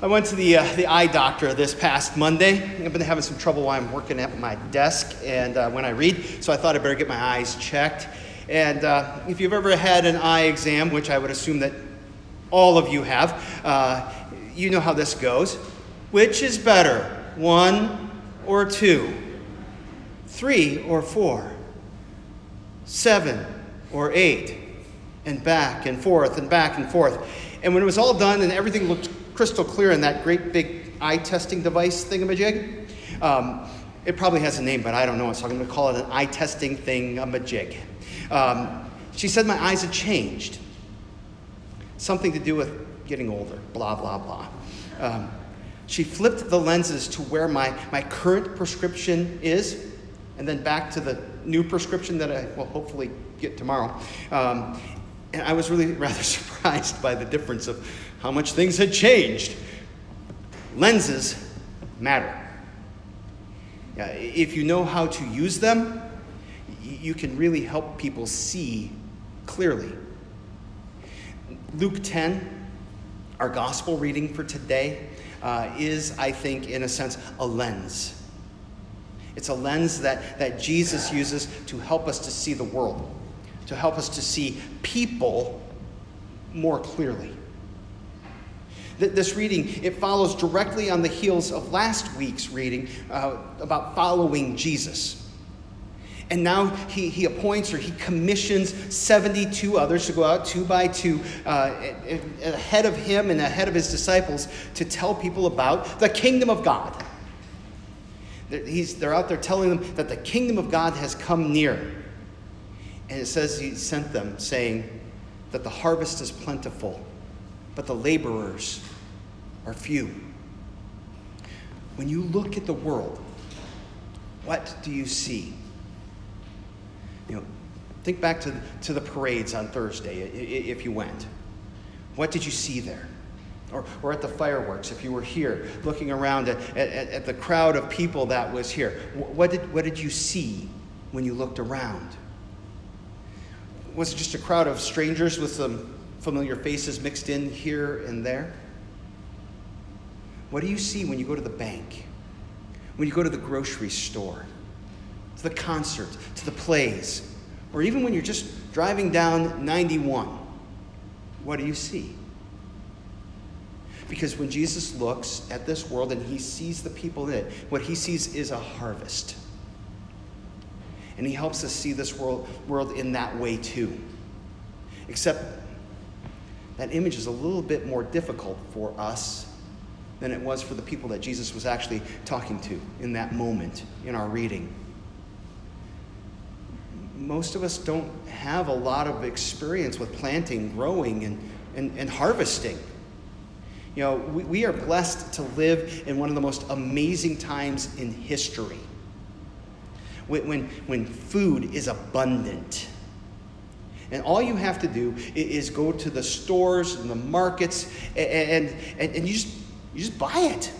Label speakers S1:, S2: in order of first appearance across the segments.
S1: I went to the, uh, the eye doctor this past Monday. I've been having some trouble while I'm working at my desk and uh, when I read, so I thought I'd better get my eyes checked. And uh, if you've ever had an eye exam, which I would assume that all of you have, uh, you know how this goes. Which is better, one or two? Three or four? Seven or eight? And back and forth and back and forth. And when it was all done and everything looked crystal clear in that great big eye testing device thingamajig. Um, it probably has a name, but I don't know it, so I'm going to call it an eye testing thingamajig. Um, she said my eyes had changed. Something to do with getting older, blah, blah, blah. Um, she flipped the lenses to where my, my current prescription is, and then back to the new prescription that I will hopefully get tomorrow. Um, and I was really rather surprised by the difference of how much things had changed. Lenses matter. if you know how to use them, you can really help people see clearly. Luke 10, our gospel reading for today, uh, is, I think, in a sense, a lens. It's a lens that, that Jesus uses to help us to see the world, to help us to see people more clearly. This reading, it follows directly on the heels of last week's reading uh, about following Jesus. And now he, he appoints or he commissions 72 others to go out two by two uh, ahead of him and ahead of his disciples to tell people about the kingdom of God. He's, they're out there telling them that the kingdom of God has come near. And it says he sent them saying that the harvest is plentiful, but the laborers are few. When you look at the world, what do you see? You know, think back to, to the parades on Thursday, if you went. What did you see there? Or, or at the fireworks, if you were here looking around at, at, at the crowd of people that was here. What did, what did you see when you looked around? Was it just a crowd of strangers with some familiar faces mixed in here and there? What do you see when you go to the bank? When you go to the grocery store? To the concert? To the plays? Or even when you're just driving down 91? What do you see? Because when Jesus looks at this world and he sees the people in it, what he sees is a harvest. And he helps us see this world, world in that way too. Except that image is a little bit more difficult for us than it was for the people that Jesus was actually talking to in that moment in our reading. Most of us don't have a lot of experience with planting, growing, and, and, and harvesting. You know, we, we are blessed to live in one of the most amazing times in history when, when, when food is abundant. And all you have to do is go to the stores and the markets, and, and, and you just you just buy it.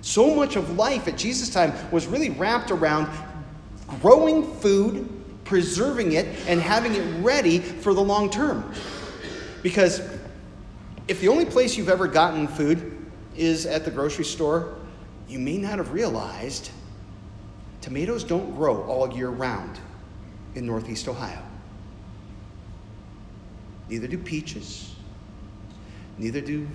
S1: So much of life at Jesus' time was really wrapped around growing food, preserving it, and having it ready for the long term. Because if the only place you've ever gotten food is at the grocery store, you may not have realized tomatoes don't grow all year round in Northeast Ohio. Neither do peaches. Neither do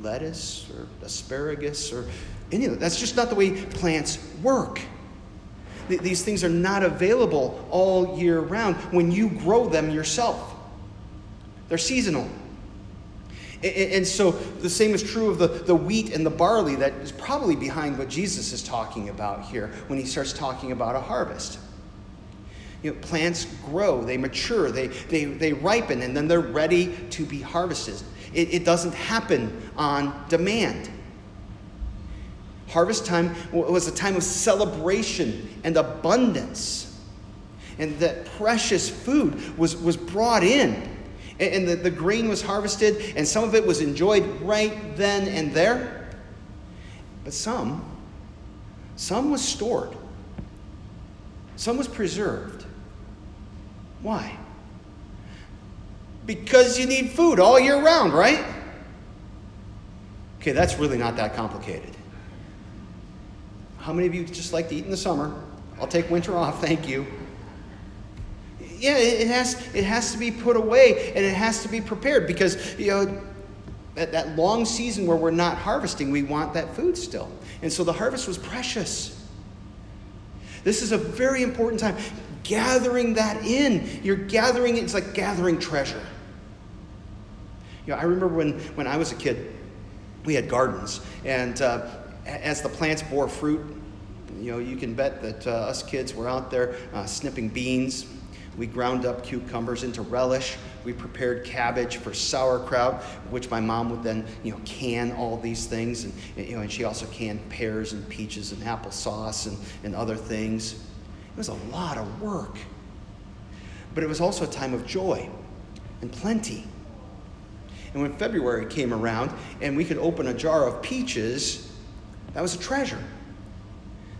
S1: lettuce or asparagus or any of that. That's just not the way plants work. These things are not available all year round when you grow them yourself. They're seasonal. And so the same is true of the, the wheat and the barley that is probably behind what Jesus is talking about here when he starts talking about a harvest. You know, plants grow, they mature, they, they, they ripen, and then they're ready to be harvested. It, it doesn't happen on demand. Harvest time was a time of celebration and abundance. And that precious food was, was brought in. And the, the grain was harvested, and some of it was enjoyed right then and there. But some, some was stored, some was preserved. Why? Because you need food all year round, right? Okay, that's really not that complicated. How many of you just like to eat in the summer? I'll take winter off, thank you. Yeah, it has, it has to be put away and it has to be prepared because, you know, that, that long season where we're not harvesting, we want that food still. And so the harvest was precious. This is a very important time. Gathering that in, you're gathering it's like gathering treasure. You know, I remember when, when I was a kid, we had gardens, and uh, as the plants bore fruit, you know, you can bet that uh, us kids were out there uh, snipping beans. We ground up cucumbers into relish. We prepared cabbage for sauerkraut, which my mom would then, you know, can all these things. And, you know, and she also canned pears and peaches and applesauce and, and other things. It was a lot of work. But it was also a time of joy and plenty. And when February came around and we could open a jar of peaches, that was a treasure.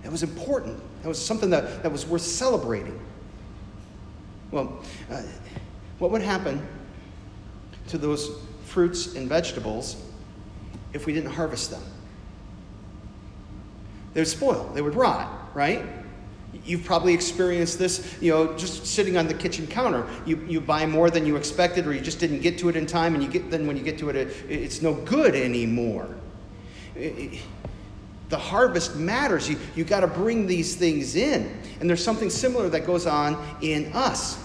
S1: That was important. That was something that, that was worth celebrating. Well, uh, what would happen to those fruits and vegetables if we didn't harvest them? They would spoil, they would rot, right? You've probably experienced this, you know, just sitting on the kitchen counter. You, you buy more than you expected, or you just didn't get to it in time, and you get then when you get to it, it it's no good anymore. It, the harvest matters. You, you got to bring these things in. And there's something similar that goes on in us.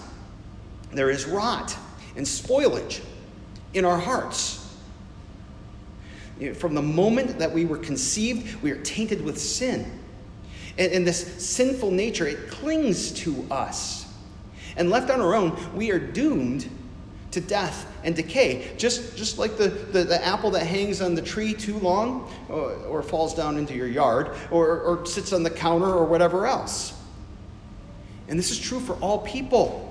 S1: There is rot and spoilage in our hearts. You know, from the moment that we were conceived, we are tainted with sin. And, and this sinful nature, it clings to us. And left on our own, we are doomed to death and decay, just, just like the, the, the, apple that hangs on the tree too long or, or falls down into your yard or, or sits on the counter or whatever else. And this is true for all people.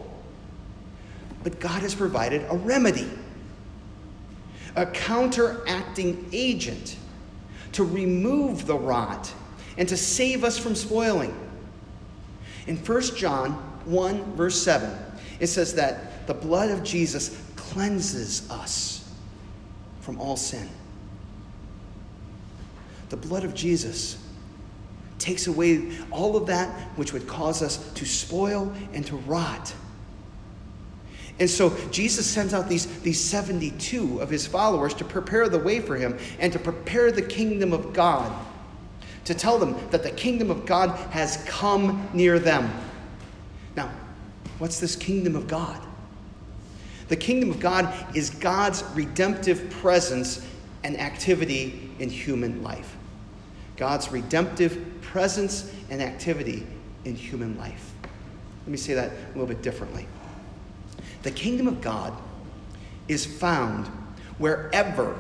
S1: But God has provided a remedy, a counteracting agent to remove the rot and to save us from spoiling. In 1 John 1, verse 7, it says that the blood of Jesus cleanses us from all sin. The blood of Jesus takes away all of that which would cause us to spoil and to rot. And so Jesus sends out these, these 72 of his followers to prepare the way for him and to prepare the kingdom of God, to tell them that the kingdom of God has come near them. Now, what's this kingdom of God? The kingdom of God is God's redemptive presence and activity in human life. God's redemptive presence and activity in human life. Let me say that a little bit differently. The kingdom of God is found wherever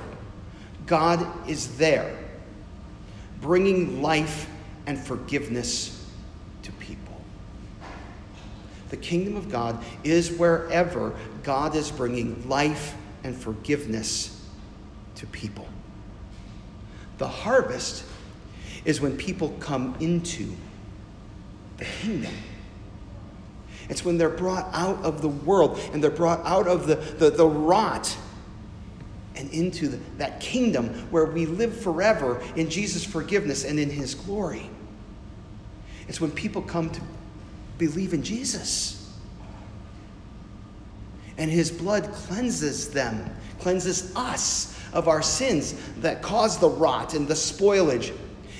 S1: God is there, bringing life and forgiveness to people. The kingdom of God is wherever God is bringing life and forgiveness to people. The harvest is when people come into the kingdom. It's when they're brought out of the world and they're brought out of the, the, the rot and into the, that kingdom where we live forever in Jesus' forgiveness and in his glory. It's when people come to believe in Jesus. And his blood cleanses them, cleanses us of our sins that cause the rot and the spoilage.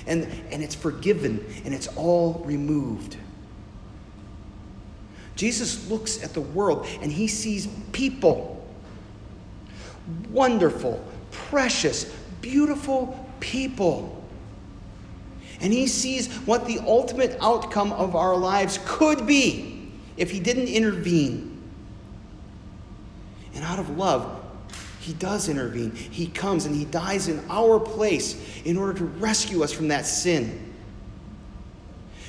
S1: And, and it's forgiven and it's all removed. Jesus looks at the world and he sees people wonderful, precious, beautiful people. And he sees what the ultimate outcome of our lives could be if he didn't intervene. And out of love, he does intervene. He comes and he dies in our place in order to rescue us from that sin,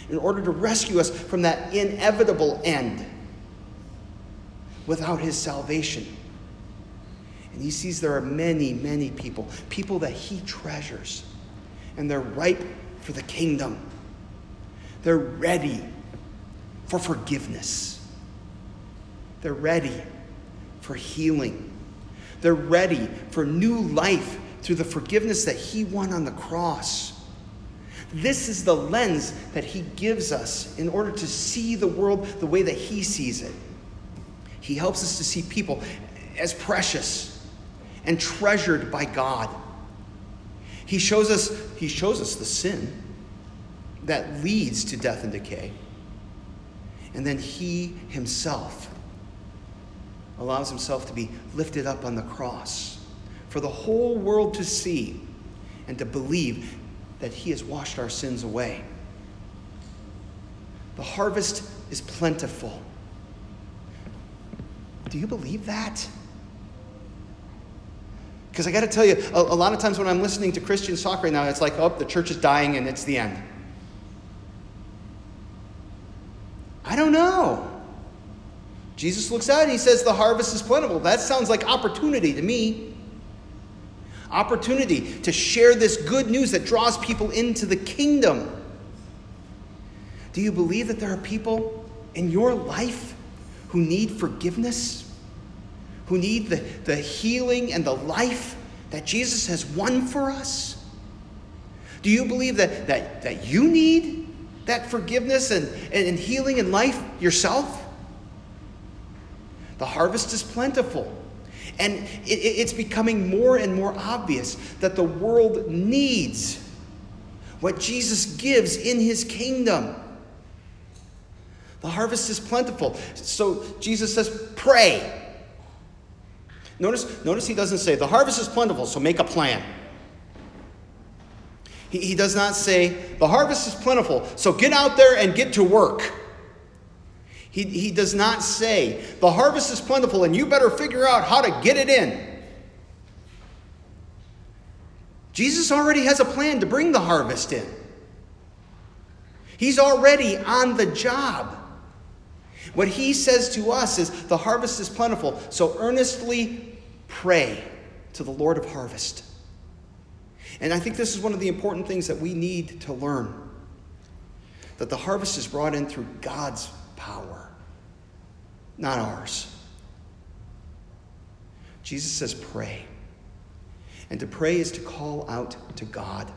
S1: in order to rescue us from that inevitable end without his salvation. And he sees there are many, many people, people that he treasures, and they're ripe for the kingdom. They're ready for forgiveness. They're ready for healing. They're ready for new life through the forgiveness that He won on the cross. This is the lens that He gives us in order to see the world the way that He sees it. He helps us to see people as precious and treasured by God. He shows us, he shows us the sin that leads to death and decay. And then he himself allows himself to be lifted up on the cross for the whole world to see and to believe that he has washed our sins away. The harvest is plentiful. Do you believe that? Because I got to tell you, a, a, lot of times when I'm listening to Christian talk right now, it's like, oh, the church is dying and it's the end. I don't know. Jesus looks out and he says, the harvest is plentiful. That sounds like opportunity to me. Opportunity to share this good news that draws people into the kingdom. Do you believe that there are people in your life who need forgiveness? Who need the, the healing and the life that Jesus has won for us? Do you believe that, that, that you need that forgiveness and, and, and healing and life yourself? The harvest is plentiful. And it, it's becoming more and more obvious that the world needs what Jesus gives in his kingdom. The harvest is plentiful. So Jesus says, pray. Notice, notice he doesn't say, the harvest is plentiful, so make a plan. He, he does not say, the harvest is plentiful, so get out there and get to work. He, he does not say, the harvest is plentiful and you better figure out how to get it in. Jesus already has a plan to bring the harvest in. He's already on the job. What he says to us is the harvest is plentiful, so earnestly pray to the Lord of harvest. And I think this is one of the important things that we need to learn that the harvest is brought in through God's power, not ours. Jesus says, pray. And to pray is to call out to God,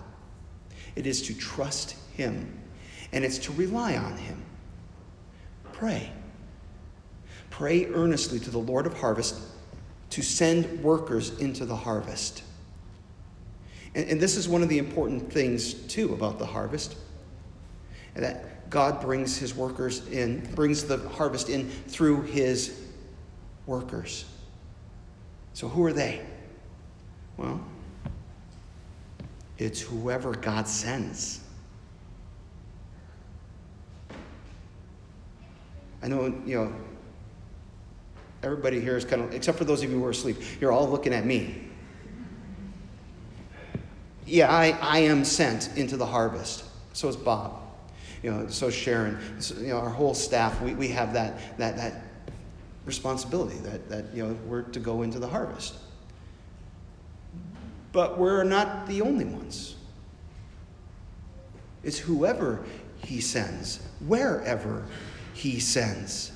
S1: it is to trust Him, and it's to rely on Him. Pray. Pray earnestly to the Lord of harvest to send workers into the harvest. And, and this is one of the important things, too, about the harvest that God brings his workers in, brings the harvest in through his workers. So, who are they? Well, it's whoever God sends. I know, you know, everybody here is kind of, except for those of you who are asleep, you're all looking at me. Yeah, I, I am sent into the harvest. So is Bob. You know, so Sharon. So, you know, our whole staff, we, we have that, that, that responsibility that, that, you know, we're to go into the harvest. But we're not the only ones. It's whoever he sends, wherever he sends.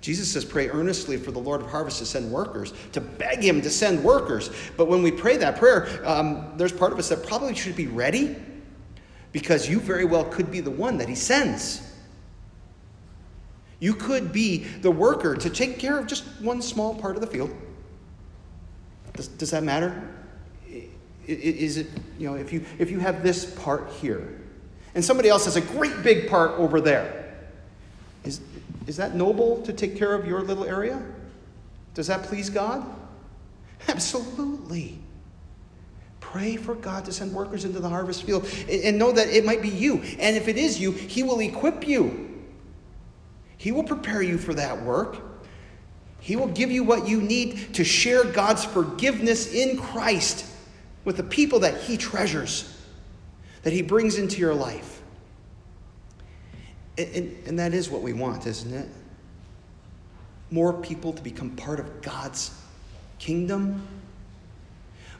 S1: Jesus says, Pray earnestly for the Lord of harvest to send workers, to beg him to send workers. But when we pray that prayer, um, there's part of us that probably should be ready because you very well could be the one that he sends. You could be the worker to take care of just one small part of the field. Does, does that matter? Is it, you know, if you, if you have this part here and somebody else has a great big part over there, is, is that noble to take care of your little area? Does that please God? Absolutely. Pray for God to send workers into the harvest field and know that it might be you. And if it is you, He will equip you. He will prepare you for that work. He will give you what you need to share God's forgiveness in Christ with the people that He treasures, that He brings into your life. And, and, that is what we want, isn't it? More people to become part of God's kingdom.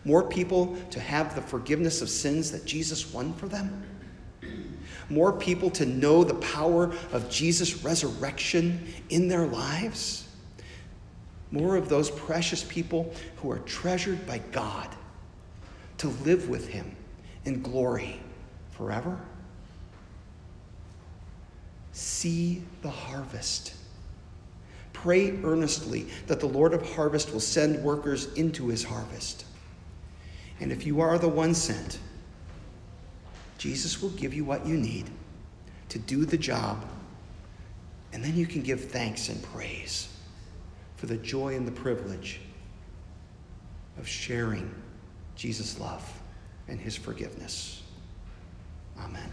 S1: More people to have the forgiveness of sins that Jesus won for them. More people to know the power of Jesus' resurrection in their lives. More of those precious people who are treasured by God to live with him in glory forever? See the harvest. Pray earnestly that the Lord of harvest will send workers into his harvest. And if you are the one sent, Jesus will give you what you need to do the job, and then you can give thanks and praise for the joy and the privilege of sharing Jesus' love and his forgiveness. Amen.